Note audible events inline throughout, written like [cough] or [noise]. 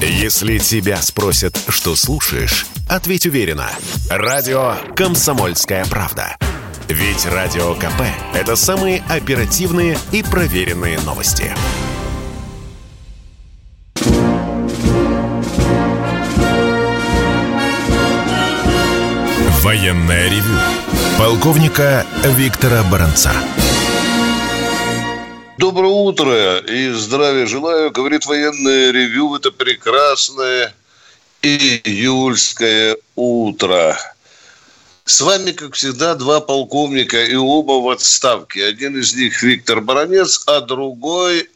Если тебя спросят, что слушаешь, ответь уверенно. Радио «Комсомольская правда». Ведь Радио КП – это самые оперативные и проверенные новости. Военное ревю полковника Виктора Баранца. Доброе утро и здравия желаю, говорит военное ревю. Это прекрасное июльское утро. С вами, как всегда, два полковника и оба в отставке. Один из них Виктор Баранец, а другой...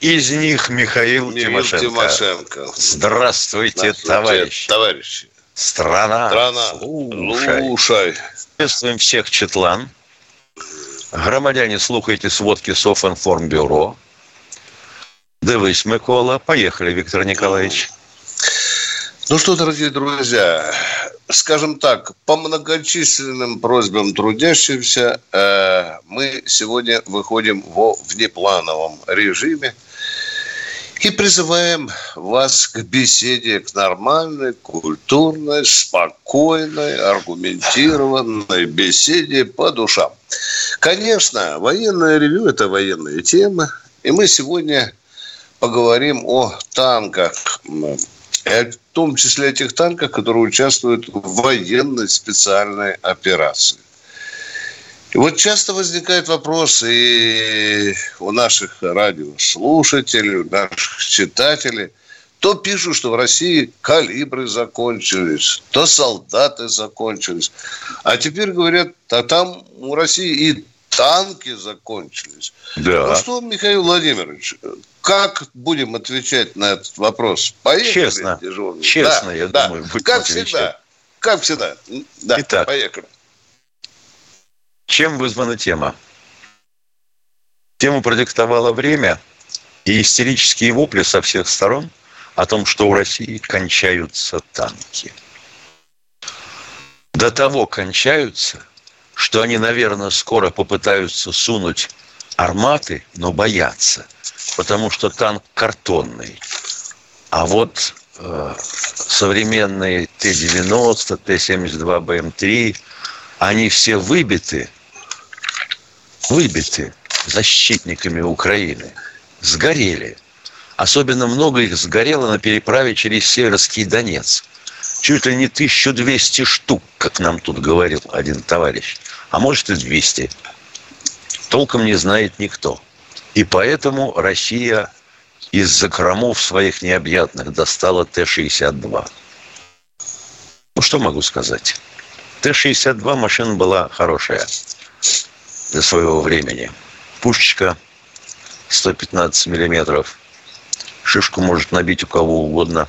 Из них Михаил, Михаил Тимошенко. Тимошенко. Здравствуйте, Здравствуйте товарищи. Товарищи. Страна, Страна слушай. слушай. Приветствуем всех Четлан. Громадяне, слухайте сводки Софинформбюро. Дивись, Микола. Поехали, Виктор Николаевич. Ну что, дорогие друзья, скажем так, по многочисленным просьбам трудящихся э, мы сегодня выходим во внеплановом режиме и призываем вас к беседе, к нормальной, культурной, спокойной, аргументированной беседе по душам. Конечно, военное ревю – это военная тема, и мы сегодня поговорим о танках, в том числе о тех танках, которые участвуют в военной специальной операции. И вот часто возникает вопрос и у наших радиослушателей, у наших читателей. То пишут, что в России калибры закончились, то солдаты закончились. А теперь говорят, а там у России и танки закончились. Да. Ну что, Михаил Владимирович, как будем отвечать на этот вопрос? Поехали, честно, дежурный. Честно, да, я да. думаю, будем Как отвечать. всегда. Как всегда. Да, Итак, поехали. Чем вызвана тема? Тему продиктовало время и истерические вопли со всех сторон о том, что у России кончаются танки. До того кончаются, что они, наверное, скоро попытаются сунуть арматы, но боятся, потому что танк картонный. А вот э, современные Т-90, Т-72, БМ-3, они все выбиты выбиты защитниками Украины, сгорели. Особенно много их сгорело на переправе через Северский Донец. Чуть ли не 1200 штук, как нам тут говорил один товарищ. А может и 200. Толком не знает никто. И поэтому Россия из закромов своих необъятных достала Т-62. Ну, что могу сказать? Т-62 машина была хорошая для своего времени. Пушечка 115 миллиметров. Шишку может набить у кого угодно.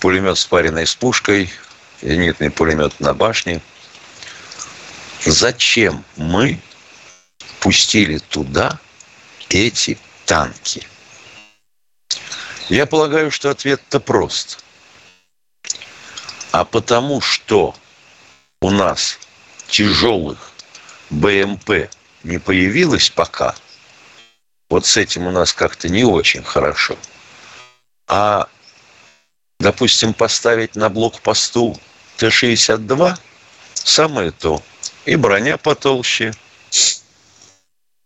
Пулемет спаренный с пушкой. Зенитный пулемет на башне. Зачем мы пустили туда эти танки? Я полагаю, что ответ-то прост. А потому что у нас тяжелых БМП не появилась пока, вот с этим у нас как-то не очень хорошо. А, допустим, поставить на блокпосту Т-62 самое то. И броня потолще.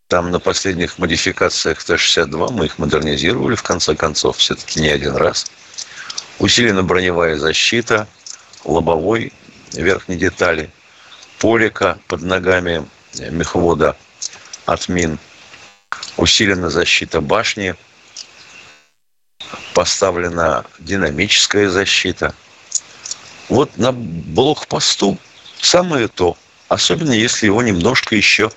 Там на последних модификациях Т-62 мы их модернизировали, в конце концов, все-таки не один раз. Усилена броневая защита, лобовой верхней детали – полика под ногами мехвода от мин. Усилена защита башни. Поставлена динамическая защита. Вот на блокпосту самое то. Особенно если его немножко еще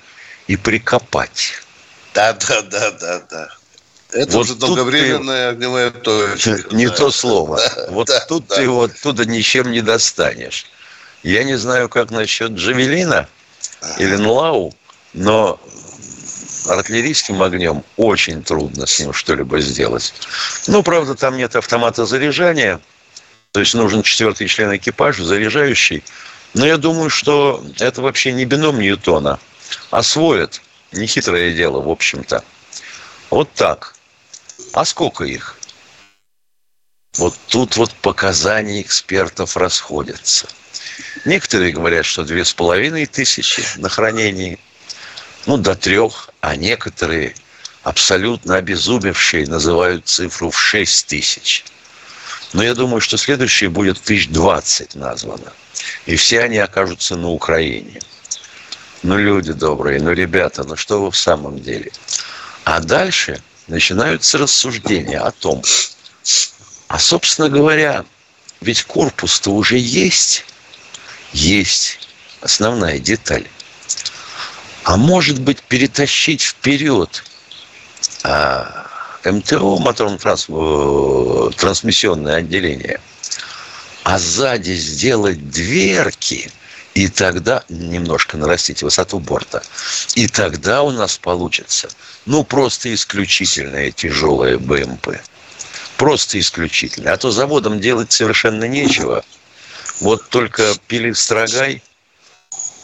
и прикопать. Да, да, да, да, да. Это вот уже долговременная ты... огневая точка. [laughs] Не да. то слово. Да, вот да, тут да. ты его оттуда ничем не достанешь. Я не знаю, как насчет Джавелина или Нлау, но артиллерийским огнем очень трудно с ним что-либо сделать. Ну, правда, там нет автомата заряжания, то есть нужен четвертый член экипажа, заряжающий. Но я думаю, что это вообще не бином Ньютона. Освоят. Нехитрое дело, в общем-то. Вот так. А сколько их? Вот тут вот показания экспертов расходятся. Некоторые говорят, что две с половиной тысячи на хранении, ну, до трех, а некоторые абсолютно обезумевшие называют цифру в шесть тысяч. Но я думаю, что следующее будет тысяч двадцать названо. И все они окажутся на Украине. Ну, люди добрые, ну, ребята, ну что вы в самом деле? А дальше начинаются рассуждения о том, а, собственно говоря, ведь корпус-то уже есть, есть основная деталь. А может быть, перетащить вперед а, МТО, моторно-трансмиссионное э, отделение, а сзади сделать дверки, и тогда немножко нарастить высоту борта, и тогда у нас получится, ну, просто исключительная тяжелая БМП. Просто исключительно. А то заводом делать совершенно нечего. Вот только пили строгай,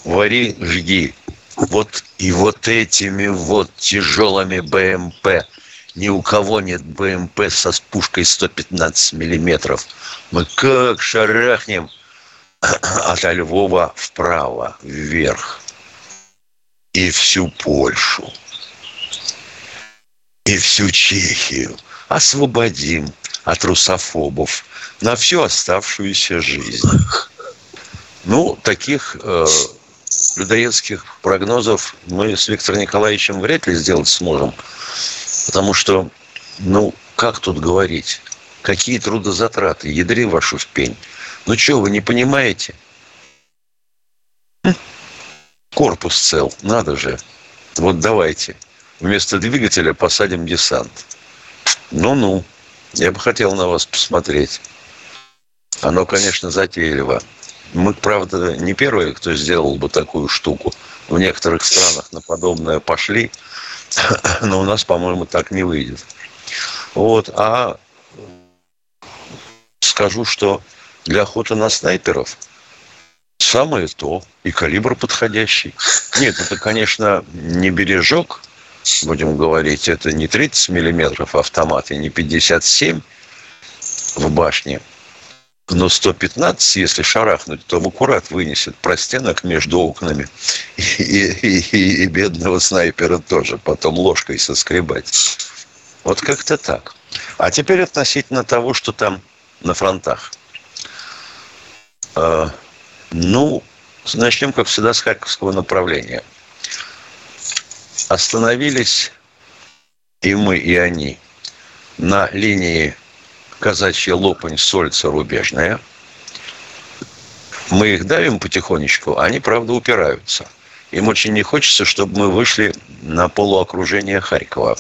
вари, жги. Вот и вот этими вот тяжелыми БМП. Ни у кого нет БМП со пушкой 115 миллиметров. Мы как шарахнем [clears throat] от Львова вправо, вверх. И всю Польшу. И всю Чехию – освободим от русофобов на всю оставшуюся жизнь. Ну, таких э, людоедских прогнозов мы с Виктором Николаевичем вряд ли сделать сможем. Потому что, ну, как тут говорить? Какие трудозатраты? Ядри вашу в пень. Ну что, вы не понимаете? Корпус цел, надо же. Вот давайте. Вместо двигателя посадим десант. Ну-ну, я бы хотел на вас посмотреть. Оно, конечно, затейливо. Мы, правда, не первые, кто сделал бы такую штуку. В некоторых странах на подобное пошли, [coughs] но у нас, по-моему, так не выйдет. Вот, а скажу, что для охоты на снайперов самое то, и калибр подходящий. Нет, это, конечно, не бережок, будем говорить, это не 30 миллиметров автомат и не 57 в башне, но 115, если шарахнуть, то в аккурат вынесет простенок между окнами и, и, и, и бедного снайпера тоже потом ложкой соскребать. Вот как-то так. А теперь относительно того, что там на фронтах. Э, ну, начнем, как всегда, с Харьковского направления – остановились и мы, и они на линии казачья лопань, сольца, рубежная. Мы их давим потихонечку, они, правда, упираются. Им очень не хочется, чтобы мы вышли на полуокружение Харькова.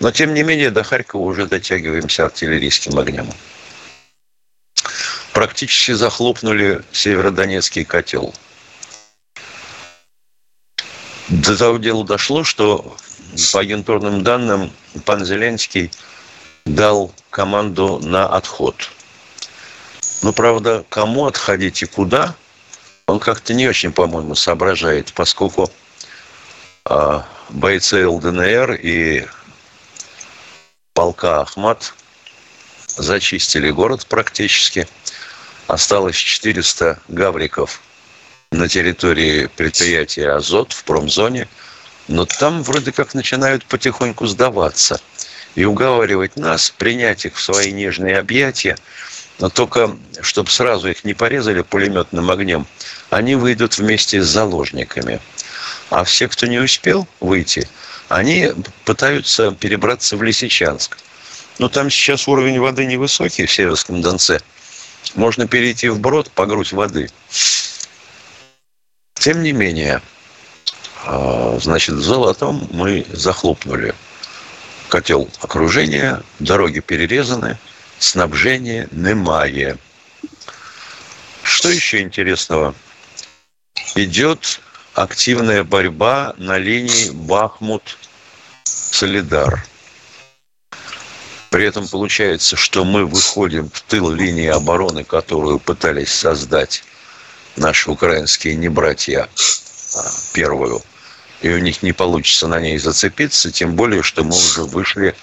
Но, тем не менее, до Харькова уже дотягиваемся артиллерийским огнем. Практически захлопнули Северодонецкий котел – до того дела дошло, что по агентурным данным пан Зеленский дал команду на отход. Но, правда, кому отходить и куда, он как-то не очень, по-моему, соображает, поскольку э, бойцы ЛДНР и полка Ахмат зачистили город практически. Осталось 400 гавриков – на территории предприятия «Азот» в промзоне, но там вроде как начинают потихоньку сдаваться и уговаривать нас принять их в свои нежные объятия, но только, чтобы сразу их не порезали пулеметным огнем, они выйдут вместе с заложниками. А все, кто не успел выйти, они пытаются перебраться в Лисичанск. Но там сейчас уровень воды невысокий в Северском Донце. Можно перейти в брод по воды. Тем не менее, а, значит, Золотом мы захлопнули котел окружения, дороги перерезаны, снабжение немає. Что еще интересного? Идет активная борьба на линии Бахмут-Солидар. При этом получается, что мы выходим в тыл линии обороны, которую пытались создать наши украинские не братья а, первую, и у них не получится на ней зацепиться, тем более, что мы уже вышли,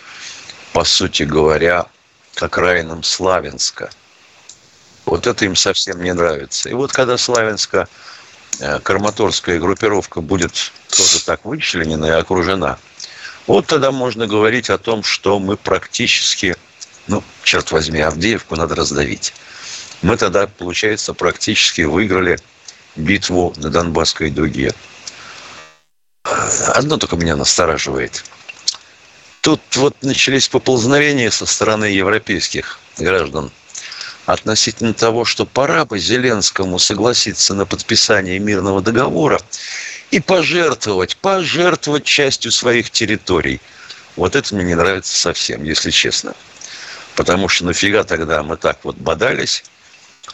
по сути говоря, к окраинам Славянска. Вот это им совсем не нравится. И вот когда Славянска э, Краматорская группировка будет тоже так вычленена и окружена, вот тогда можно говорить о том, что мы практически, ну, черт возьми, Авдеевку надо раздавить. Мы тогда, получается, практически выиграли битву на Донбасской дуге. Одно только меня настораживает. Тут вот начались поползновения со стороны европейских граждан относительно того, что пора бы Зеленскому согласиться на подписание мирного договора и пожертвовать, пожертвовать частью своих территорий. Вот это мне не нравится совсем, если честно. Потому что нафига тогда мы так вот бодались,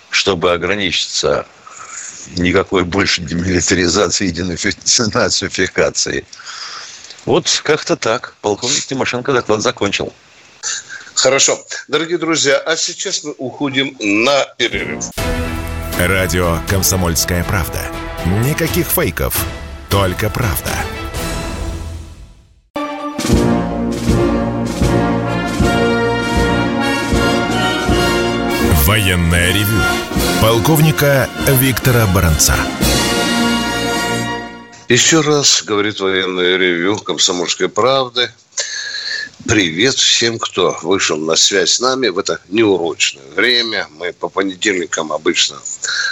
чтобы ограничиться никакой больше демилитаризации и денацификации. Вот как-то так. Полковник Тимошенко доклад закончил. Хорошо. Дорогие друзья, а сейчас мы уходим на перерыв. Радио «Комсомольская правда». Никаких фейков, только правда. Военная ревю. Полковника Виктора Баранца. Еще раз говорит военное ревю «Комсомольской правды». Привет всем, кто вышел на связь с нами в это неурочное время. Мы по понедельникам обычно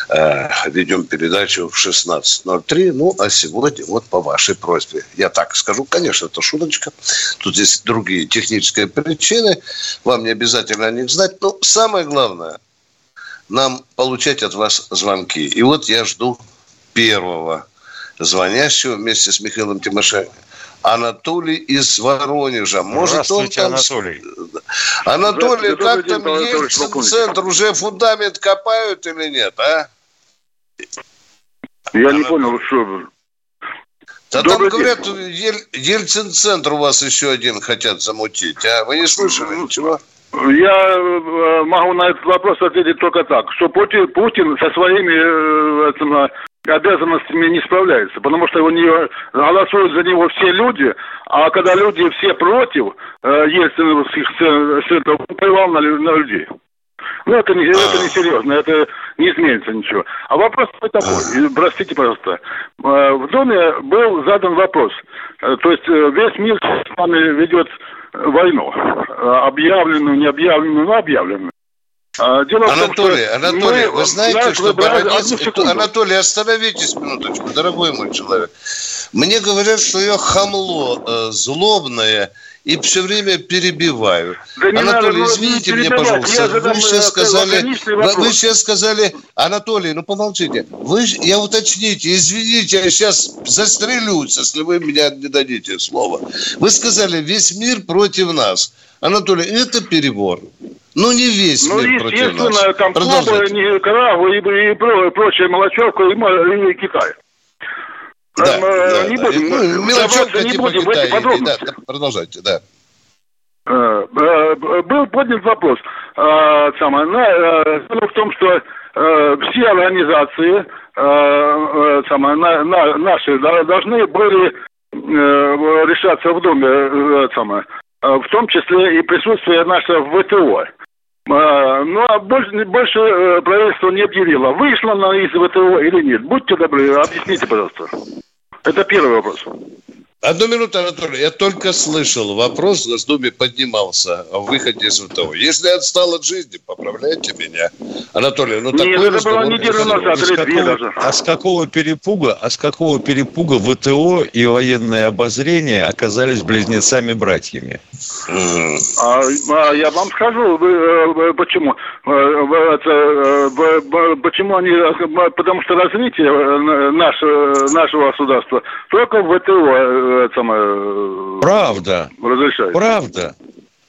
э, ведем передачу в 16.03. Ну, а сегодня вот по вашей просьбе. Я так скажу, конечно, это шуточка. Тут есть другие технические причины. Вам не обязательно о них знать. Но самое главное, нам получать от вас звонки. И вот я жду первого звонящего вместе с Михаилом Тимошенко. Анатолий из Воронежа. Может, он там... Анатолий. Анатолий, как там Ельцин-центр? Уже фундамент копают или нет, а? Я не понял, что... Да там, говорят, Ель- Ельцин-центр у вас еще один хотят замутить, а? Вы не слышали ничего? Я э, могу на этот вопрос ответить только так, что Путин, Путин со своими э, этим, обязанностями не справляется, потому что у нее голосуют за него все люди, а когда люди все против э, ельциновских центров, он плевал на, на людей. Ну, это не, это не серьезно, это не изменится ничего. А вопрос такой, и, простите, пожалуйста. Э, в Доме был задан вопрос. Э, то есть э, весь мир с нами ведет войну. Э, Объявленную, не объявленную, но объявленную. А, Дело Анатолий, том, Анатолий, мы- вы знаете, Да, что секунду. Анатолий, остановитесь минуточку, дорогой мой человек. Мне говорят, что я хамло э, злобное и все время перебиваю. Да Анатолий, надо, ну, извините меня, пожалуйста. Вы э, сейчас сказали, вы, сейчас сказали, Анатолий, ну помолчите. Вы, я уточните, извините, я сейчас застрелюсь, если вы меня не дадите слова. Вы сказали, весь мир против нас. Анатолий, это перебор. Ну, не весь Ну, мир против нас. естественно, там Куба. Никарагуа и, и, про- прочая мелочевка, и, и Китай. Да, э, да, не да. будем, Ну, мелочевка не типа будем в эти подробности. да, продолжайте, да. Э, э, Был поднят вопрос. самое, на, Дело в том, что все организации самое, на- на- наши должны были решаться в Доме, э, самое, в том числе и присутствие наше в ВТО. Э, Ну, а больше, больше правительство не объявило, вышло она из ВТО или нет. Будьте добры, объясните, пожалуйста. Это первый вопрос. Одну минуту, Анатолий. Я только слышал вопрос, в Госдуме поднимался о выходе из ВТО. Если я отстал от жизни, поправляйте меня. Анатолий, ну Нет, такой это было неделю не назад. А с, или две какого, даже. а с какого перепуга, а с какого перепуга ВТО и военное обозрение оказались близнецами-братьями? А, а я вам скажу, э, почему. Э, это, э, почему они... Потому что развитие э, наше- нашего государства только в ВТО э, самое, э, Правда, разрешает. правда.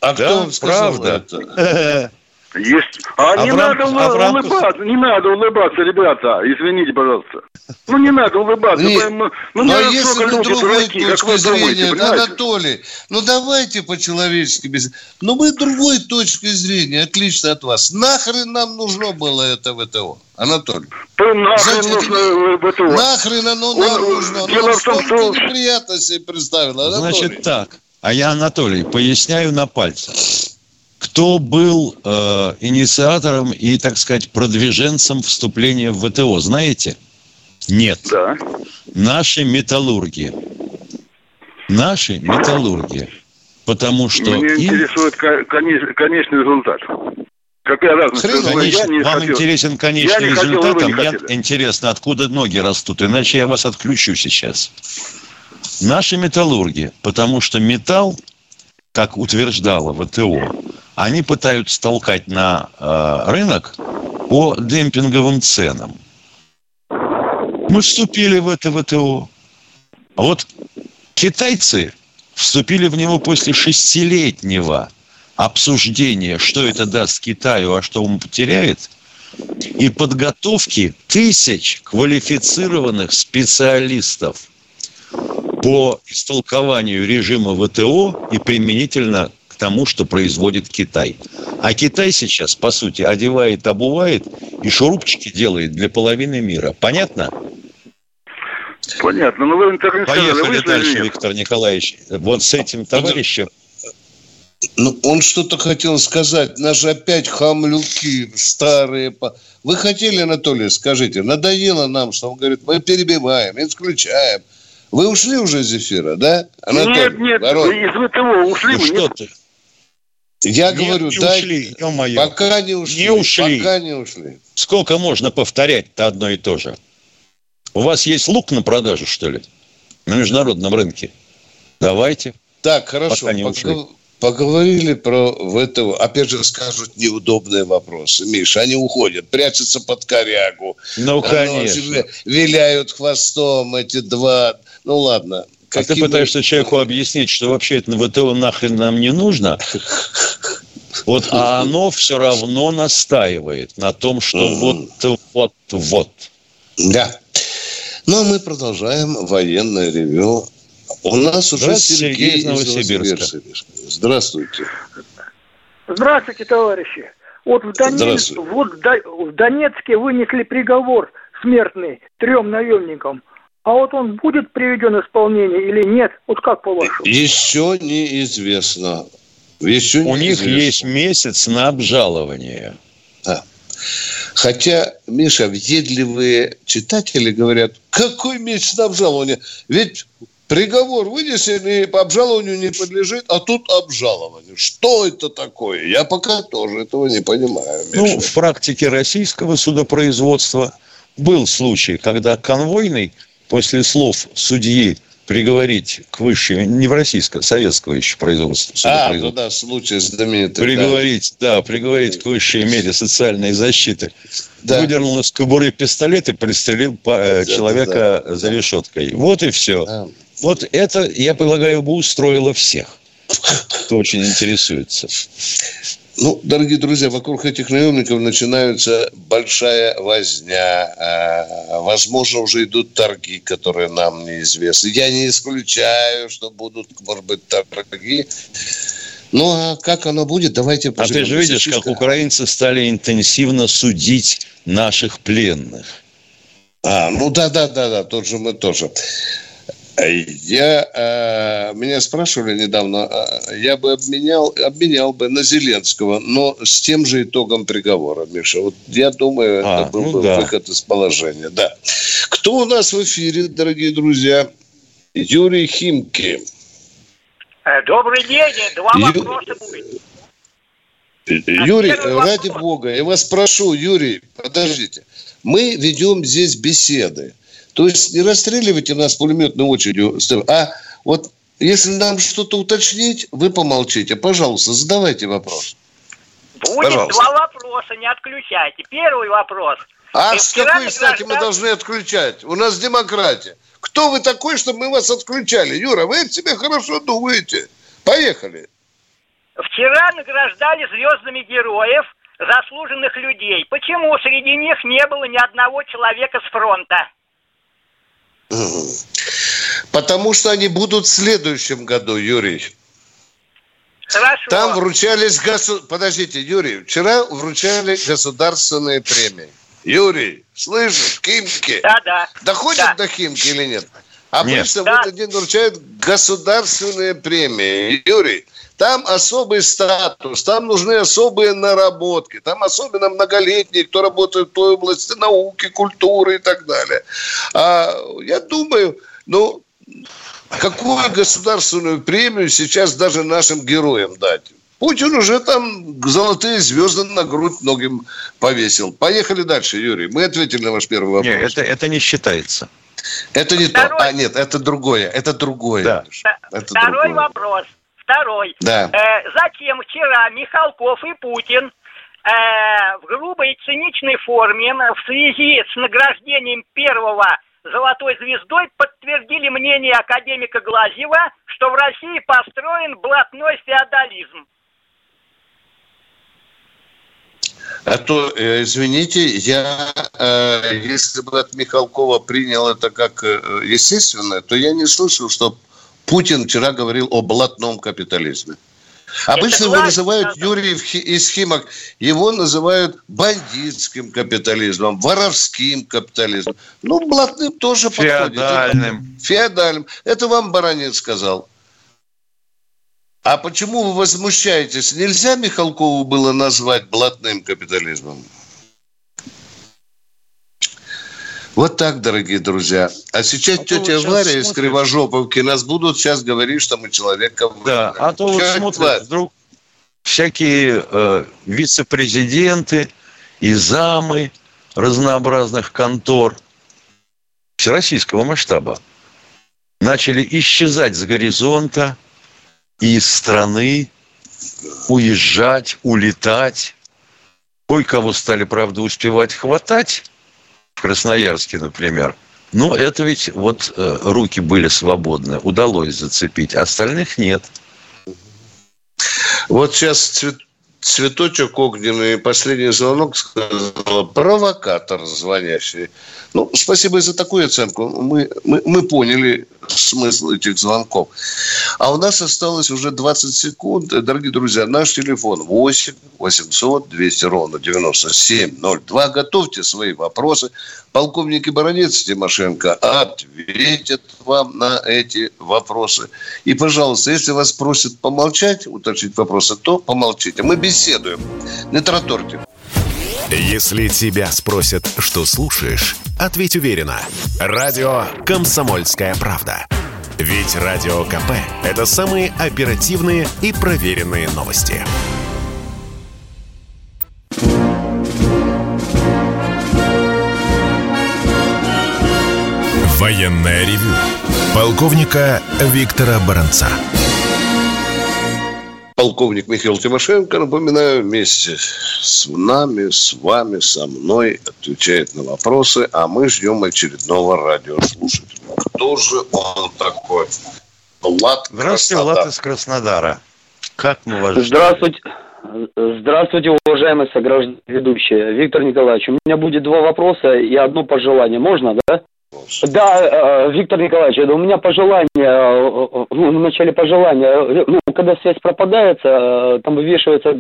А Да, кто вам сказал правда. это? [laughs] Есть. А, А не в надо а в рамках- улыбаться, не надо улыбаться, ребята. Извините, пожалуйста. Ну не надо улыбаться. Нет, Ну, Но ну, если вы люди другой дураки, точки думаете, зрения, да, понимаете? Анатолий, ну давайте по-человечески. Без... Но мы другой точки зрения, отлично от вас. Нахрен нам нужно было это ВТО? Анатолий. То нахрен Знаете, нужно это ВТО. Нахрен оно нам Он- нужно? дело Оно в том, что- неприятностей представило, Анатолий. Значит так, а я, Анатолий, поясняю на пальцах. Кто был э, инициатором и, так сказать, продвиженцем вступления в ВТО, знаете? Нет. Да. Наши металлурги. Наши металлурги. Потому что Меня им... интересует ко- конеч- конечный результат. Какая разница? Конечно, я не вам хотел- интересен конечный Я результат, а не мне интересно, откуда ноги растут, иначе я вас отключу сейчас. Наши металлурги, потому что металл, как утверждало ВТО, они пытаются толкать на э, рынок по демпинговым ценам. Мы вступили в это ВТО. А вот китайцы вступили в него после шестилетнего обсуждения, что это даст Китаю, а что он потеряет, и подготовки тысяч квалифицированных специалистов по истолкованию режима ВТО и применительно тому, что производит Китай. А Китай сейчас, по сути, одевает, обувает и шурупчики делает для половины мира. Понятно? Понятно. Ну, вы сказали. Поехали Вышли дальше? Виктор Николаевич. Вот с этим товарищем Ну, он что-то хотел сказать. Нас же опять хамлюки старые. Вы хотели, Анатолий, скажите, надоело нам, что он говорит, мы перебиваем, исключаем. Вы ушли уже из эфира, да? Анатолий, Нет, нет, Ворон? из ВТО ушли Ну мы, что нет? ты? Я Нет, говорю, не дай... ушли, ё-моё. Пока не ушли. Не ушли. Пока не ушли. Сколько можно повторять-то одно и то же? У вас есть лук на продажу, что ли? На международном рынке? Давайте. Так, хорошо. Пока не пог- ушли. Поговорили про ВТО. Опять же скажут неудобные вопросы. Миша, они уходят, прячутся под корягу. Ну, Ну, конечно. виляют хвостом эти два. Ну, ладно. А ты пытаешься человеку объяснить, что вообще это ВТО нахрен нам не нужно. [laughs] Вот, а оно все равно настаивает на том, что вот, вот, вот. Да. Ну, а мы продолжаем военное ревю. У нас уже Сергей из Новосибирска. Новосибирска. Здравствуйте. Здравствуйте, товарищи. Вот в, Донец- вот в Донецке вынесли приговор смертный трем наемникам. А вот он будет приведен в исполнение или нет? Вот как по-вашему? Еще неизвестно. Еще У них есть месяц на обжалование. Хотя, Миша, въедливые читатели говорят, какой месяц на обжалование? Ведь приговор вынесен и по обжалованию не подлежит, а тут обжалование. Что это такое? Я пока тоже этого не понимаю, Миша. Ну, в практике российского судопроизводства был случай, когда конвойный после слов судьи приговорить к высшей, не в российском, советского еще производства, а, ну да, случай знаменитый. да. приговорить, да, приговорить к высшей мере социальной защиты, Да. выдернул из кобуры пистолет и пристрелил э, Да, человека да, да. за решеткой. Вот и все. Да. Вот это, я полагаю, бы устроило всех, кто очень интересуется. Ну, дорогие друзья, вокруг этих наемников начинается большая возня. А, Возможно, уже идут торги, которые нам неизвестны. Я не исключаю, что будут, может быть, торги. Ну, а как оно будет, давайте А ты же видишь, как украинцы стали интенсивно судить наших пленных. А, ну да, да, да, да, тот же мы тоже. Я, э, меня спрашивали недавно, э, я бы обменял, обменял бы на Зеленского, но с тем же итогом приговора, Миша. Вот я думаю, А, это был ну бы да. выход из положения. Да. Кто у нас в эфире, дорогие друзья? Юрий Химки. Э, Добрый день. Два Ю- вопроса будет. Юрий, первый вопрос. ради бога, я вас прошу, Юрий, подождите. Мы ведем здесь беседы. То есть не расстреливайте нас пулеметной очередью, а вот если нам что-то уточнить, вы помолчите. Пожалуйста, задавайте вопрос. Будет Пожалуйста. два вопроса, не отключайте. Первый вопрос. А И с какой мы стати мы граждан- должны отключать? У нас демократия. Кто вы такой, чтобы мы вас отключали? Юра, вы себе хорошо думаете. Поехали. Вчера награждали звездными героев заслуженных людей. Почему среди них не было ни одного человека с фронта? Потому что они будут в следующем году, Юрий. Хорошо. Там вручались... госу- Подождите, Юрий, вчера вручали государственные премии. Юрий, слышишь, Химки? Да-да. Доходит Да. до Химки или нет? Обычно Нет. в Да. этот день вручают государственные премии. Юрий, Там особый статус, там нужны особые наработки, там особенно многолетние, кто работает в той области науки, культуры и так далее. А я думаю, ну, какую государственную премию сейчас даже нашим героям дать? Путин уже там золотые звезды на грудь многим повесил. Поехали дальше, Юрий. Мы ответили на ваш первый вопрос. Нет, это, это не считается. Это не Второй... то. А, нет, это другое. Это другое. Да. Это Второй другое. вопрос. Второй. Да. Э, затем вчера Михалков и Путин э, в грубой и циничной форме в связи с награждением первого золотой звездой подтвердили мнение академика Глазева, что в России построен блатной феодализм. А то, э, извините, я, э, если бы от Михалкова принял это как э, естественное, то я не слышал, что Путин вчера говорил о блатном капитализме. Обычно его называют Юрий из Химок, его называют бандитским капитализмом, воровским капитализмом. Ну, блатным тоже подходит. Феодальным. Феодальным. Это вам Баранец сказал. А почему вы возмущаетесь? Нельзя Михалкову было назвать блатным капитализмом? Вот так, дорогие друзья. А сейчас а тетя Варя из Кривожоповки нас будут сейчас говорить, что мы человека... Да, а то вот смотрят, вдруг всякие э, вице-президенты и замы разнообразных контор всероссийского масштаба начали исчезать с горизонта, из страны, уезжать, улетать. Кое-кого стали, правда, успевать хватать, Красноярске, например. Но это ведь вот э, руки были свободны, удалось зацепить, остальных нет. Вот сейчас цветочек огненный, последний звонок сказал, провокатор звонящий. Ну, спасибо за такую оценку. Мы, мы, мы поняли смысл этих звонков. А у нас осталось уже 20 секунд. Дорогие друзья, наш телефон 8 800 200 ровно 9702. Готовьте свои вопросы. Полковник Баранец Тимошенко ответит вам на эти вопросы. И, пожалуйста, если вас просят помолчать, уточнить вопросы, то помолчите. Мы беседуем. Не тараторьте. Если тебя спросят, что слушаешь, ответь уверенно. Радио «Комсомольская правда». Ведь Радио КП – это самые оперативные и проверенные новости. Военная ревю. Полковника Виктора Баранца полковник Михаил Тимошенко, напоминаю, вместе с нами, с вами, со мной отвечает на вопросы, а мы ждем очередного радиослушателя. Кто же он такой? Влад Здравствуйте, Краснодар. Влад из Краснодара. Как мы вас ждем? Здравствуйте. Здравствуйте, уважаемые сограждане ведущие. Виктор Николаевич, у меня будет два вопроса и одно пожелание. Можно, да? Да, э, Виктор Николаевич, у меня пожелание, э, э, ну, в начале пожелания, ну, когда связь пропадает, там вывешивается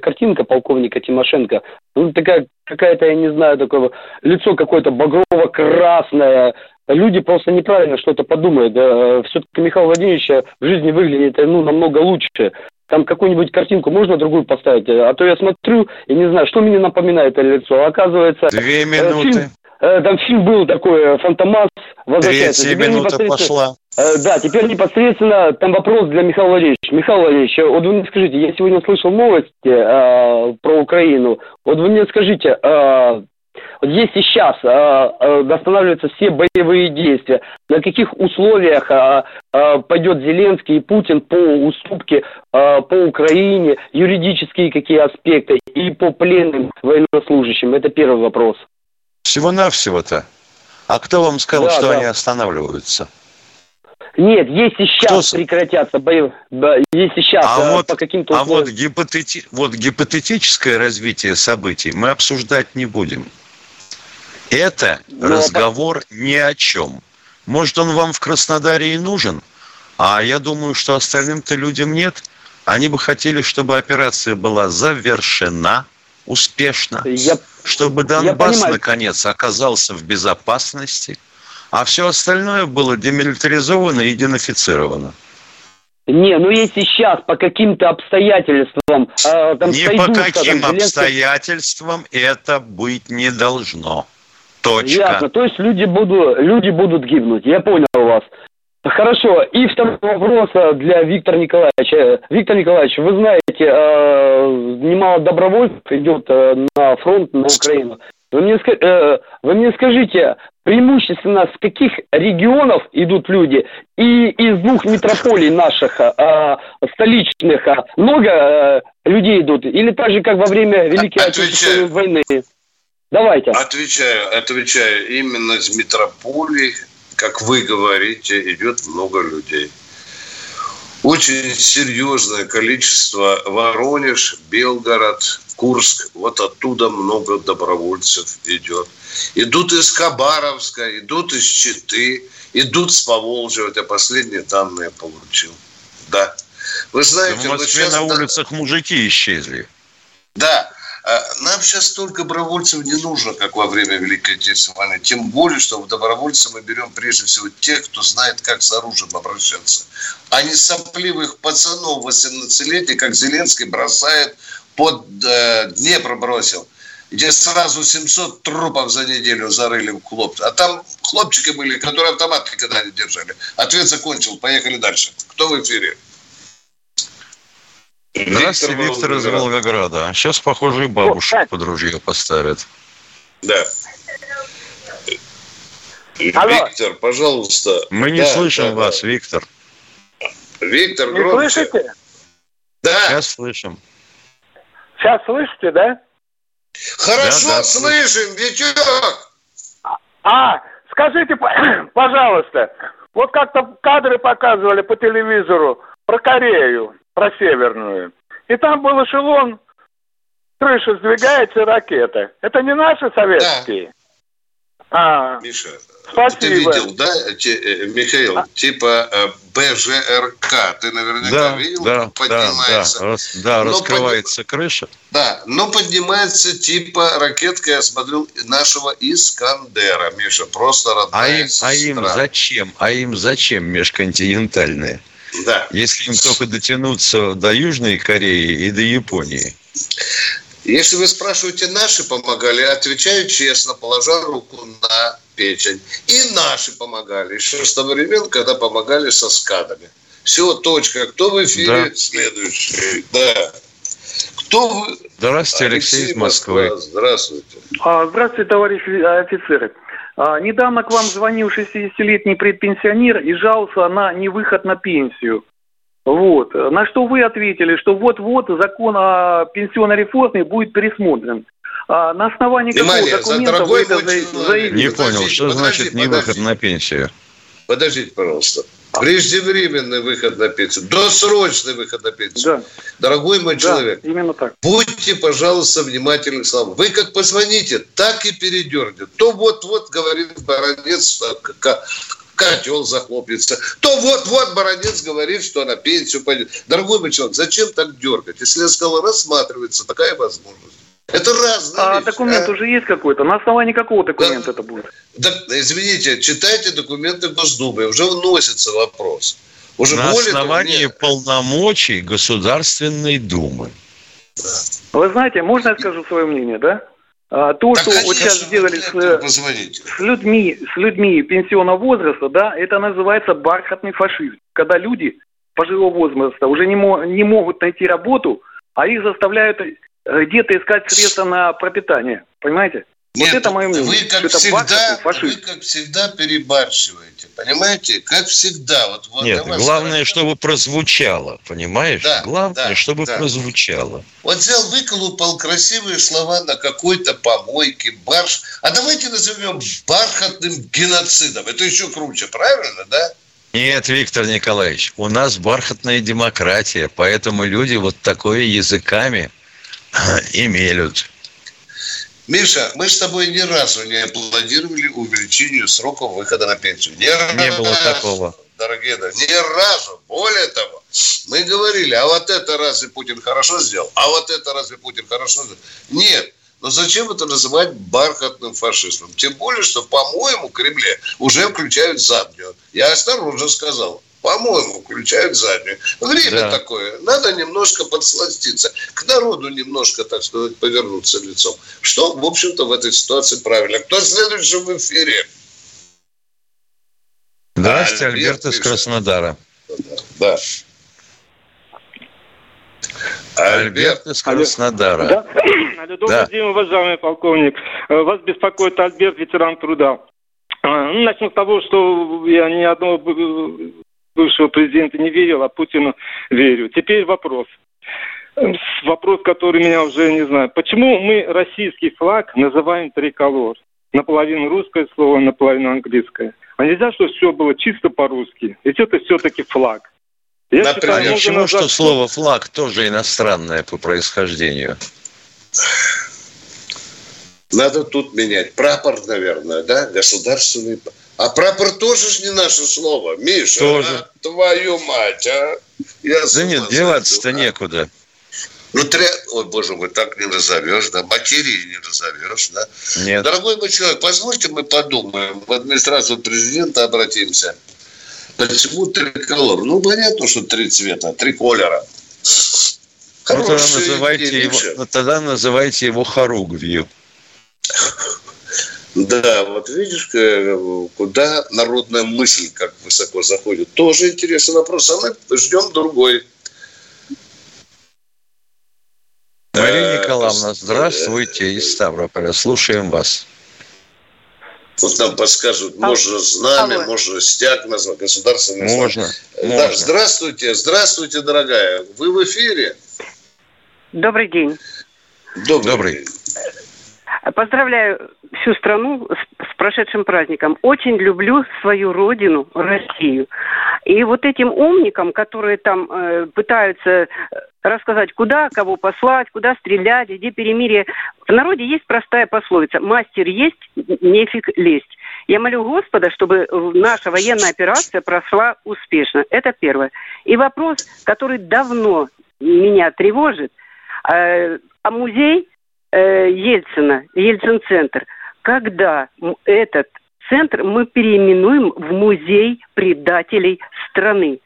картинка полковника Тимошенко, ну, такая какая-то, я не знаю, такое лицо какое-то багрово-красное, люди просто неправильно что-то подумают. Все-таки Михаил Владимирович в жизни выглядит ну, намного лучше. Там какую-нибудь картинку можно другую поставить? А то я смотрю и не знаю, что мне напоминает это лицо. Оказывается... Две минуты. Фильм, Э, там фильм был такой, э, «Фантомас» возвращается. Третья теперь минута пошла. Э, да, теперь непосредственно там вопрос для Михаила Владимировича. Михаил Владимирович, вот вы мне скажите, я сегодня слышал новости э, про Украину. Вот вы мне скажите, э, вот если сейчас э, э, останавливаются все боевые действия, на каких условиях э, э, пойдет Зеленский и Путин по уступке э, по Украине, юридические какие аспекты и по пленным военнослужащим? Это первый вопрос. Всего-навсего-то. А кто вам сказал, да, что да. они останавливаются? Нет, если сейчас кто... прекратятся бои, если сейчас а э, вот, по каким-то А вот, гипотети... вот гипотетическое развитие событий мы обсуждать не будем. Это Но ну, а разговор по... ни о чем. Может, он вам в Краснодаре и нужен, а я думаю, что остальным-то людям нет. Они бы хотели, чтобы операция была завершена успешно. Я чтобы Донбасс, наконец, оказался в безопасности, а все остальное было демилитаризовано и денацифицировано. Не, ну если сейчас по каким-то обстоятельствам э, там Не сойдутся, по каким там, обстоятельствам это быть не должно. Точка. Ясно. То есть люди будут, люди будут гибнуть. Я понял вас. Хорошо. И второй вопрос э, для Виктора Николаевича. Виктор Николаевич, вы знаете, э, немало добровольцев идет э, на фронт, на Украину. Вы мне, вы мне скажите, преимущественно с каких регионов идут люди? И из двух метрополий наших, столичных, много людей идут? Или так же, как во время Великой Отечественной войны? Давайте. Отвечаю, отвечаю. Именно из метрополий как вы говорите, идет много людей. Очень серьезное количество Воронеж, Белгород, Курск. Вот оттуда много добровольцев идет. Идут из Хабаровска, идут из Читы, идут с Поволжья. Вот я последние данные получил. Да. Вы знаете, в Москве вот сейчас... на улицах мужики исчезли. Да. А нам сейчас столько добровольцев не нужно, как во время Великой Отечественной войны. Тем более, что в добровольцы мы берем прежде всего тех, кто знает, как с оружием обращаться. А не сопливых пацанов 18-летия, как Зеленский бросает под э, Днепр бросил где сразу 700 трупов за неделю зарыли в хлоп. А там хлопчики были, которые автомат никогда не держали. Ответ закончил. Поехали дальше. Кто в эфире? Здравствуйте, Виктор, Виктор из Волгограда. Сейчас, похоже, и бабушек О, под ружье поставят. Да. Алло. Виктор, пожалуйста. Мы не да, слышим да, вас, да. Виктор. Виктор, не громче. слышите? Да. Сейчас слышим. Сейчас слышите, да? Хорошо, да, да, слышим, Витек. А, скажите, [clears throat] пожалуйста, вот как-то кадры показывали по телевизору про Корею про Северную. И там был эшелон, крыша сдвигается, ракета. Это не наши советские? Да. А, Миша, спасибо. ты видел, да, э, Михаил, а? типа э, БЖРК, ты наверняка да, видел, да, поднимается. Да, да, рас, да раскрывается подним... крыша. Да, но поднимается типа ракетка, я смотрел, нашего Искандера, Миша, просто родная а им, а им зачем? А им зачем межконтинентальные? Да. Если им только дотянуться до Южной Кореи и до Японии. Если вы спрашиваете, наши помогали, отвечаю честно, положа руку на печень. И наши помогали. Еще с того времен, когда помогали со скадами. Все, точка. Кто в эфире? Да. Следующий. Да. Кто вы? Здравствуйте, Алексей, Алексей из Москвы. Москва. Здравствуйте. А, здравствуйте, товарищи офицеры. А, недавно к вам звонил 60-летний предпенсионер и жаловался на невыход на пенсию. Вот. На что вы ответили, что вот-вот закон о пенсионной реформе будет пересмотрен. А на основании Внимание, какого документа вы это заявили? Не понял, что значит невыход на пенсию? Подождите, пожалуйста. Преждевременный выход на пенсию, досрочный выход на пенсию. Да. Дорогой мой да, человек, именно так. будьте, пожалуйста, внимательны к словам. Вы как позвоните, так и передернете. То вот-вот, говорит баронец, котел захлопнется. То вот-вот баронец говорит, что на пенсию пойдет. Дорогой мой человек, зачем так дергать? Если я сказал, рассматривается такая возможность. Это разные А вещи, документ а? уже есть какой-то? На основании какого документа да, это будет? Да, извините, читайте документы Госдумы, уже вносится вопрос. Уже На основании того, полномочий Государственной Думы. Вы знаете, можно я скажу свое мнение, да? А, то, да, что конечно, вот сейчас сделали с, с, людьми, с людьми пенсионного возраста, да, это называется бархатный фашизм. Когда люди пожилого возраста уже не, мо- не могут найти работу, а их заставляют где-то искать средства на пропитание. Понимаете? Нет, вот это мое мнение. Вы как, всегда, вы как всегда перебарщиваете, понимаете? Как всегда. Вот, вот Нет, главное, хорошо. чтобы прозвучало, понимаешь? Да, главное, да, чтобы да. прозвучало. Вот взял, выколупал красивые слова на какой-то помойке, барш. А давайте назовем бархатным геноцидом. Это еще круче, правильно, да? Нет, Виктор Николаевич, у нас бархатная демократия, поэтому люди вот такое языками [laughs] и мелют. Миша, мы с тобой ни разу не аплодировали увеличению сроков выхода на пенсию. Ни не разу, было такого. Дорогие друзья, ни разу. Более того, мы говорили, а вот это разве Путин хорошо сделал? А вот это разве Путин хорошо сделал? Нет. Но зачем это называть бархатным фашизмом? Тем более, что, по-моему, в Кремле уже включают заднюю. Я осторожно сказал. По-моему, включают заднюю. Время да. такое. Надо немножко подсластиться. К народу немножко, так сказать, повернуться лицом. Что, в общем-то, в этой ситуации правильно. Кто следующий в эфире? Здравствуйте, Альберт, Альберт из Краснодара. Да. Альберт из Краснодара. Да. [clears throat] Алло, добрый да. день, уважаемый полковник. Э, вас беспокоит Альберт, ветеран труда. А, ну, начнем с того, что я ни одного бывшего президента не верил, а Путину верю. Теперь вопрос. Вопрос, который меня уже не знаю. Почему мы российский флаг называем триколор? Наполовину русское слово, наполовину английское. А нельзя, чтобы все было чисто по-русски? Ведь это все-таки флаг. Я Например, считаю, почему назад... что слово флаг тоже иностранное по происхождению? Надо тут менять. Прапор, наверное, да? Государственный. А прапор тоже же не наше слово. Миша, тоже. А, твою мать, а? Я да нет, деваться-то а? некуда. Ну, тря... Ой, боже мой, так не назовешь, да, материи не назовешь, да. Нет. Дорогой мой человек, позвольте мы подумаем, в администрацию президента обратимся. Почему триколор? Ну, понятно, что три цвета, три колера. Ну, тогда называйте, его, ну, тогда называйте его хоругвью. Да, вот видишь, куда народная мысль как высоко заходит. Тоже интересный вопрос. А мы ждем другой. Мария Николаевна, здравствуйте из Ставрополя. Слушаем вас. Вот нам подскажут, можно знамя, Алло. можно стяг назвать, государственный Можно, знамя. можно. здравствуйте, здравствуйте, дорогая. Вы в эфире? Добрый день. Добрый. Добрый. День. Поздравляю всю страну с, с прошедшим праздником. Очень люблю свою родину, Россию. И вот этим умникам, которые там э, пытаются рассказать, куда кого послать, куда стрелять, где перемирие. В народе есть простая пословица «мастер есть, нефиг лезть». Я молю Господа, чтобы наша военная операция прошла успешно. Это первое. И вопрос, который давно меня тревожит, э, а музей э, Ельцина, Ельцин-центр, когда этот центр мы переименуем в музей предателей страны.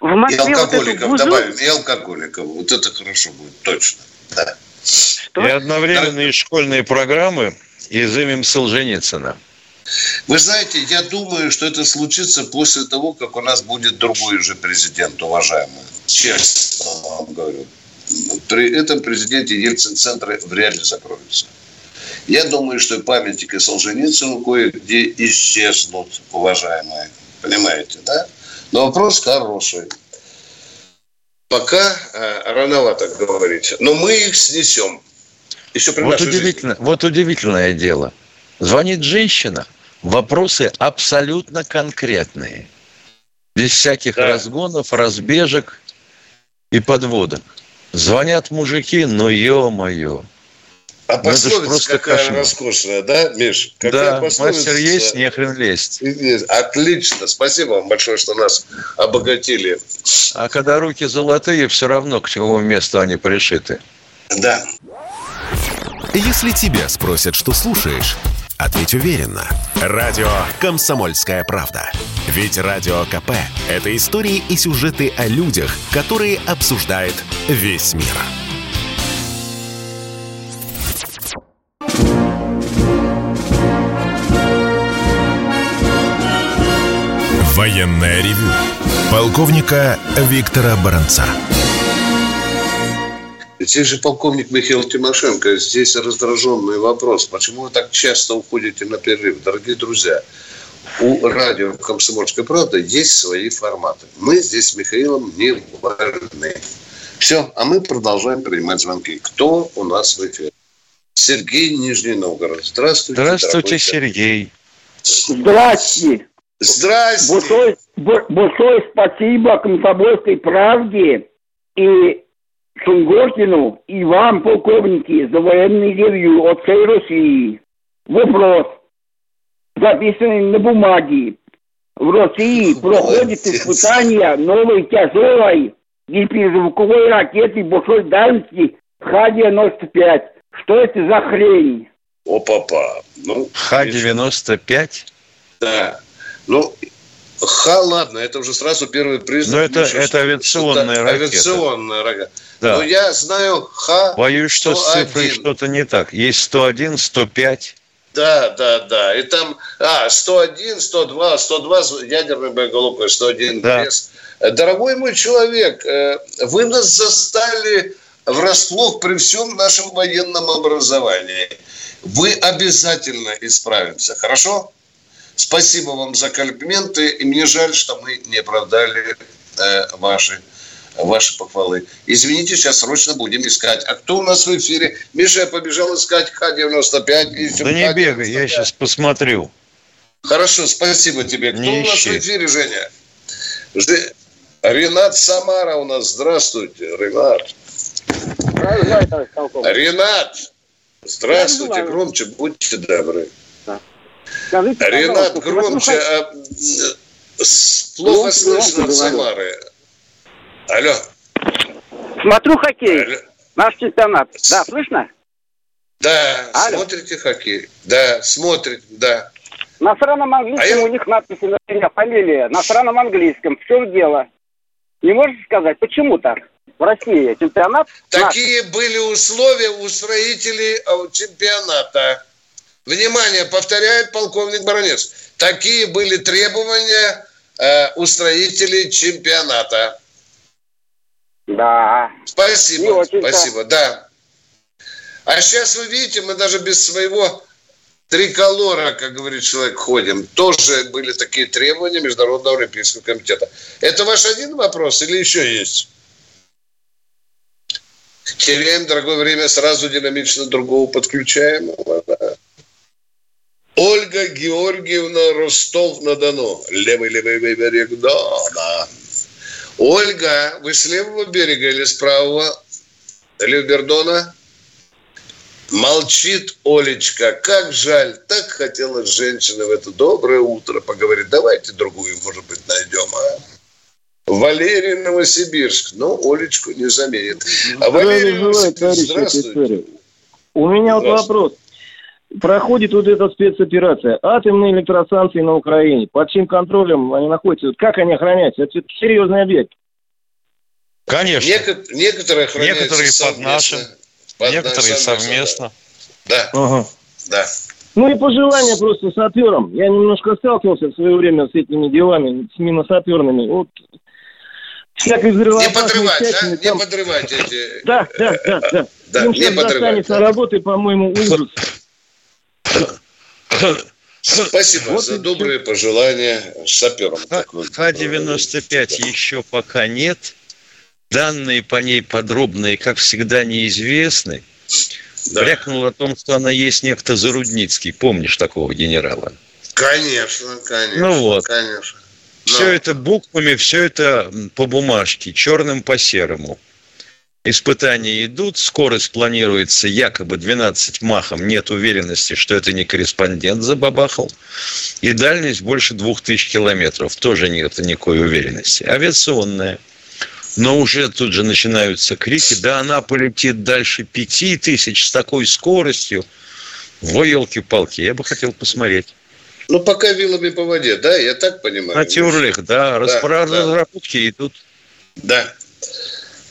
В Москве и алкоголиков вот добавим, и алкоголиков. Вот это хорошо будет, точно. Да. Что? И одновременные да. школьные программы изымем Солженицына. Вы знаете, я думаю, что это случится после того, как у нас будет другой уже президент, уважаемый. Честно вам говорю. При этом президенте Ельцин-центры вряд ли закроются. Я думаю, что памятники Солженицыну кое-где исчезнут, уважаемые. Понимаете, да? Но вопрос хороший. Пока э, рановато говорить, но мы их снесем. Еще при вот, удивительно, жизни. вот удивительное дело. Звонит женщина, вопросы абсолютно конкретные. Без всяких да. разгонов, разбежек и подводок. Звонят мужики, но ё-моё. А ну, пословица просто какая кошмар. роскошная, да, Миш? Какая да, мастер есть, не хрен лезть. Отлично, спасибо вам большое, что нас обогатили. А когда руки золотые, все равно к чему месту они пришиты. Да. Если тебя спросят, что слушаешь, ответь уверенно. Радио «Комсомольская правда». Ведь Радио КП – это истории и сюжеты о людях, которые обсуждает весь мир. Военное ревю полковника Виктора Баранца. Здесь же полковник Михаил Тимошенко. Здесь раздраженный вопрос. Почему вы так часто уходите на перерыв? Дорогие друзья, у радио «Комсомольская правда» есть свои форматы. Мы здесь с Михаилом не важны. Все, а мы продолжаем принимать звонки. Кто у нас в эфире? Сергей Нижний Новгород. Здравствуйте. Здравствуйте, Сергей. Здравствуйте. Здрасте. Большое, большое спасибо Комсомольской правде и Сунгоркину и вам, полковники, за военный ревью от всей России. Вопрос, записанный на бумаге. В России проходит испытание новой тяжелой гиперзвуковой ракеты большой дальности Х-95. Что это за хрень? О, папа. Ну, Х-95? Да. Ну, Ха, ладно, это уже сразу первый признак. Но это, это авиационная ракета. Авиационная ракета. Да. Но я знаю Ха. Боюсь, что с цифрой что-то не так. Есть 101, 105. Да, да, да. И там, а, 101, 102, 102 ядерная боеголовка, 101 да. Дорогой мой человек, э, вы нас застали врасплох при всем нашем военном образовании. Вы обязательно исправимся, хорошо? Спасибо вам за комплименты. И мне жаль, что мы не оправдали э, ваши, ваши похвалы. Извините, сейчас срочно будем искать. А кто у нас в эфире? Миша, я побежал искать Х-95. Да не бегай, я сейчас посмотрю. Хорошо, спасибо тебе. Кто не у нас ищи. в эфире, Женя? Ж... Ренат Самара у нас. Здравствуйте, Ренат. Ренат, здравствуйте. Громче, будьте добры. Скажите, Ренат, громче. А, плохо слышно Самары. Алло. Смотрю хоккей. Алло. Наш чемпионат. Да, слышно? Да, Алло. смотрите хоккей. Да, смотрит, да. На сраном английском а у них надписи на меня, фамилия. На сраном английском. В чем дело? Не можете сказать, почему так? В России чемпионат... Такие наш. были условия у строителей а, чемпионата. Внимание, повторяет полковник Баранец. Такие были требования э, устроителей чемпионата. Да. Спасибо, спасибо, да. А сейчас вы видите, мы даже без своего триколора, как говорит человек, ходим. Тоже были такие требования Международного Олимпийского комитета. Это ваш один вопрос или еще есть? Теряем дорогое время, сразу динамично другого подключаем. Ольга Георгиевна Ростов-на-Дону. Левый-левый берег Дона. Ольга, вы с левого берега или с правого? Левбердона? Молчит Олечка. Как жаль. Так хотелось женщина в это доброе утро поговорить. Давайте другую, может быть, найдем, а? Валерий Новосибирск. Ну, Олечку не заменит. А Валерий Новосибирск, здравствуйте. У меня вот вопрос проходит вот эта спецоперация. Атомные электростанции на Украине. Под чьим контролем они находятся? Как они охраняются? Это серьезный объект. Конечно. Некот- некоторые охраняются Некоторые совместно, под нашим, под некоторые совместно. Да. Ага. Да. Ну и пожелания просто саперам. Я немножко сталкивался в свое время с этими делами, с миносаперными. Вот всякой Не подрывать, да? Не там... подрывать эти... Да, да, да, да. да Им не подрывать. Да. работы, по-моему, ужас. Спасибо вот за добрые пожелания саперам. Х-95 еще пока нет. Данные по ней подробные, как всегда, неизвестны. Да. Брякнул о том, что она есть некто Зарудницкий. Помнишь такого генерала? Конечно, конечно. Ну вот. Конечно. Но... Все это буквами, все это по бумажке, черным по серому. Испытания идут, скорость планируется якобы 12 махом, нет уверенности, что это не корреспондент забабахал. И дальность больше 2000 километров, тоже нет никакой уверенности. Авиационная. Но уже тут же начинаются крики, да она полетит дальше 5000 с такой скоростью. Во, елки-палки, я бы хотел посмотреть. Ну, пока вилами по воде, да, я так понимаю. На Тюрлих, да, да, разработки да. идут. Да.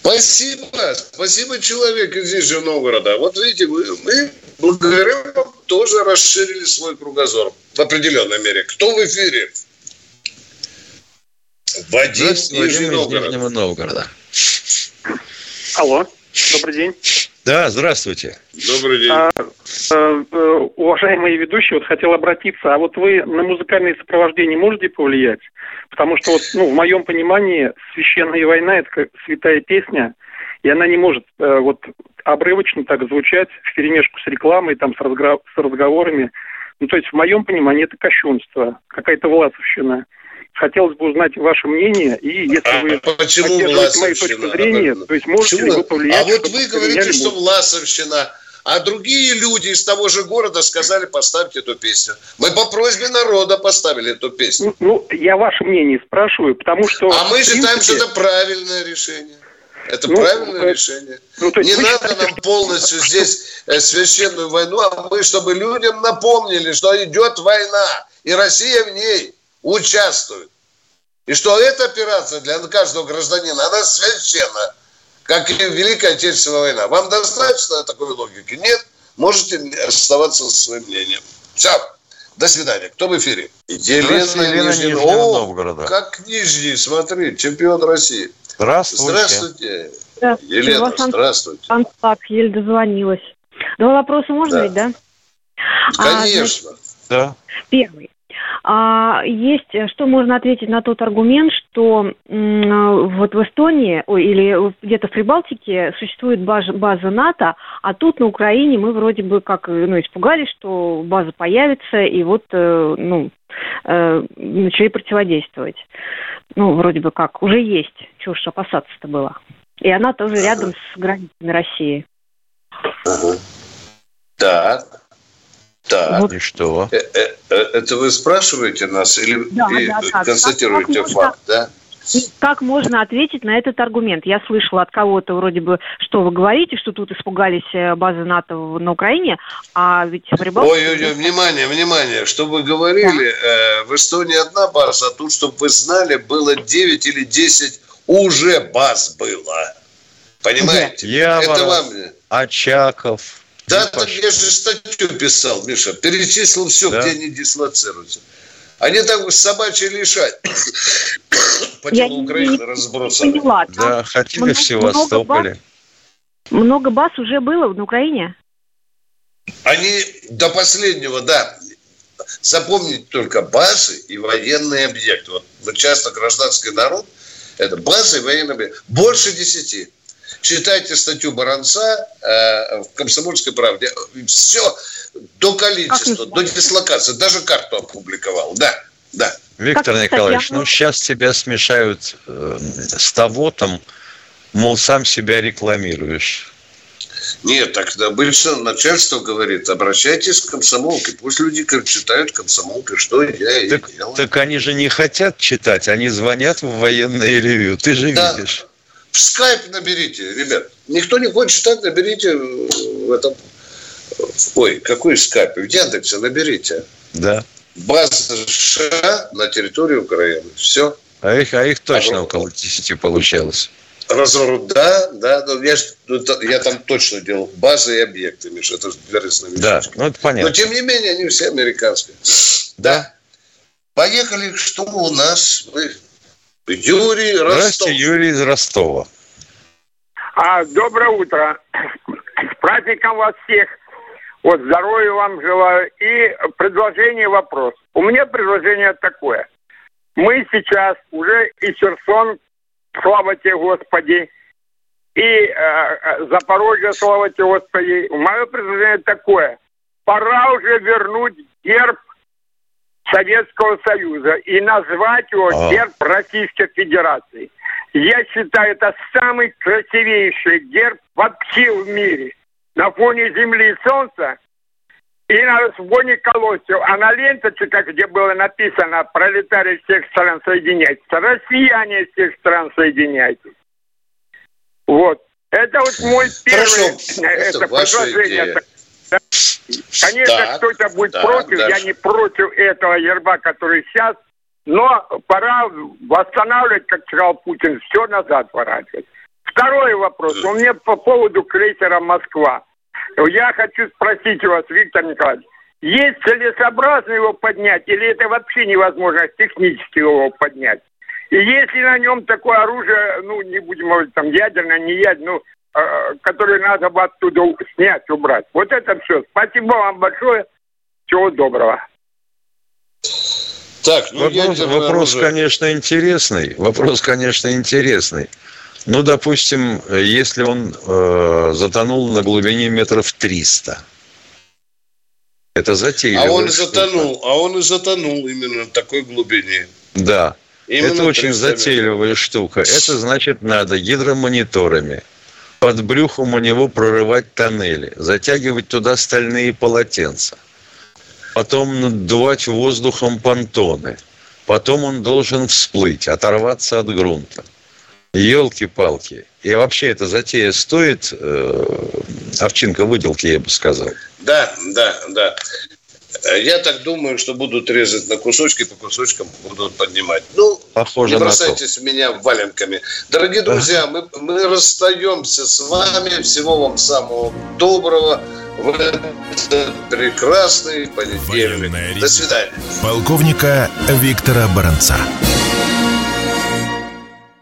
Спасибо, спасибо человек из Нижнего Новгорода. Вот видите, мы, мы благодаря вам тоже расширили свой кругозор в определенной мере. Кто в эфире? Вадим из Нижнего Новгорода. Алло, добрый день. Да, здравствуйте. Добрый день. А, а, уважаемые ведущие, вот хотел обратиться. А вот вы на музыкальное сопровождение можете повлиять? Потому что вот, ну, в моем понимании «Священная война» – это как святая песня, и она не может э, вот обрывочно так звучать в перемешку с рекламой, там, с, разгра... с разговорами. Ну, то есть в моем понимании это кощунство, какая-то власовщина. Хотелось бы узнать ваше мнение, и если а, вы почему поддерживаете мою точку зрения, а, то есть можете почему? ли вы повлиять... А вот вы говорите, что власовщина, а другие люди из того же города сказали, поставьте эту песню. Мы по просьбе народа поставили эту песню. Ну, ну я ваше мнение спрашиваю, потому что... А мы принципе... считаем, что это правильное решение. Это ну, правильное это... решение. Ну, Не надо считаете, нам полностью здесь э, священную войну, а мы, чтобы людям напомнили, что идет война, и Россия в ней участвуют. И что эта операция для каждого гражданина, она священна, как и Великая Отечественная война. Вам достаточно такой логики? Нет? Можете оставаться со своим мнением. Все. До свидания. Кто в эфире? Елена, Елена Нижний... Нижнего Новгорода. Как Нижний, смотри, чемпион России. Здравствуйте. Здравствуйте. Здравствуйте. Елена, здравствуйте. Антак, еле дозвонилась. Два вопроса можно да. ведь, да? Конечно. А, значит, да. Первый. А, есть, что можно ответить на тот аргумент, что м, вот в Эстонии ой, или где-то в Прибалтике существует база, база НАТО, а тут на Украине мы вроде бы как ну, испугались, что база появится, и вот э, ну, э, начали противодействовать. Ну, вроде бы как, уже есть, чего уж опасаться-то было. И она тоже рядом с границами России. Ага. Так. Так. Вот. И что? Э, э, э, это вы спрашиваете нас или да, да, да. констатируете как, факт, да? Как можно ответить на этот аргумент? Я слышала от кого-то вроде бы, что вы говорите, что тут испугались базы НАТО на Украине, а ведь в Рыбалке... Ой-ой-ой, внимание, внимание, что вы говорили, да. э, в Эстонии одна база, а тут, чтобы вы знали, было 9 или 10 уже баз было. Понимаете? Яворов, Это вам... Очаков, да, так я же статью писал, Миша, перечислил все, да? где они дислоцируются. Они там собачьи лишать. По телу Украины разбросаны. Поняла. Да, хотели много, в Севастополе. Много, много баз уже было на Украине? Они до последнего, да. Запомните только базы и военные объекты. Вот, вот часто гражданский народ, это базы и военные объекты. Больше десяти. Читайте статью Баранца э, в «Комсомольской правде». Все до количества, до дислокации. Даже карту опубликовал. Да, да. Виктор как Николаевич, ну сейчас тебя смешают э, с того там, мол, сам себя рекламируешь. Нет, так обычно начальство говорит, обращайтесь к комсомолке. Пусть люди читают комсомолку, что я и так, делаю. Так они же не хотят читать, они звонят в военное ревью, ты же да. видишь. В скайп наберите, ребят. Никто не хочет читать, наберите в этом... Ой, какой скайп? В Яндексе наберите. Да. База США на территории Украины. Все. А их, а их точно а, около 10 получалось. Разворот, да, да, но я, ну, я там точно делал базы и объекты, Миша, это две Да, ну это понятно. Но тем не менее, они все американские. Да. Поехали, что у нас? Вы Юрий Ростов. Здравствуйте, Юрий из Ростова. А, доброе утро. С праздником вас всех. Вот здоровья вам желаю. И предложение, вопрос. У меня предложение такое. Мы сейчас уже и Херсон, слава тебе, Господи, и э, э Запорожье, слава тебе, Господи. Мое предложение такое. Пора уже вернуть герб Советского Союза и назвать его а. герб Российской Федерации. Я считаю, это самый красивейший герб вообще в мире. На фоне Земли и Солнца и на фоне колоссев. А на ленточках, где было написано «Пролетарии всех стран соединяйтесь», «Россияне всех стран соединяйтесь». Вот. Это вот мой первый Хорошо. это, это предложение. Идея. Конечно, так, кто-то будет так, против, дальше. я не против этого ерба, который сейчас, но пора восстанавливать, как сказал Путин, все назад ворачивать. Второй вопрос. У меня по поводу крейсера «Москва». Я хочу спросить у вас, Виктор Николаевич, есть целесообразно его поднять, или это вообще невозможно технически его поднять? И если на нем такое оружие, ну, не будем говорить, там, ядерное, не ядерное, ну, Э, которые надо бы оттуда снять, убрать. Вот это все. Спасибо вам большое. Всего доброго. Так, ну, вопрос, вопрос конечно, интересный. Вопрос, конечно, интересный. Ну, допустим, если он э, затонул на глубине метров 300. Это затейливо. А он и затонул, а он и затонул именно в такой глубине. Да. Именно это очень затейливая метров. штука. Это значит, надо гидромониторами – под брюхом у него прорывать тоннели, затягивать туда стальные полотенца, потом надувать воздухом понтоны, потом он должен всплыть, оторваться от грунта. Елки-палки. И вообще эта затея стоит э, овчинка выделки, я бы сказал. Да, да, да. Я так думаю, что будут резать на кусочки, по кусочкам будут поднимать. Ну, Похоже не бросайтесь в меня валенками. Дорогие друзья, мы, мы расстаемся с вами. Всего вам самого доброго в этот прекрасный понедельник. До свидания. Полковника Виктора Баранца.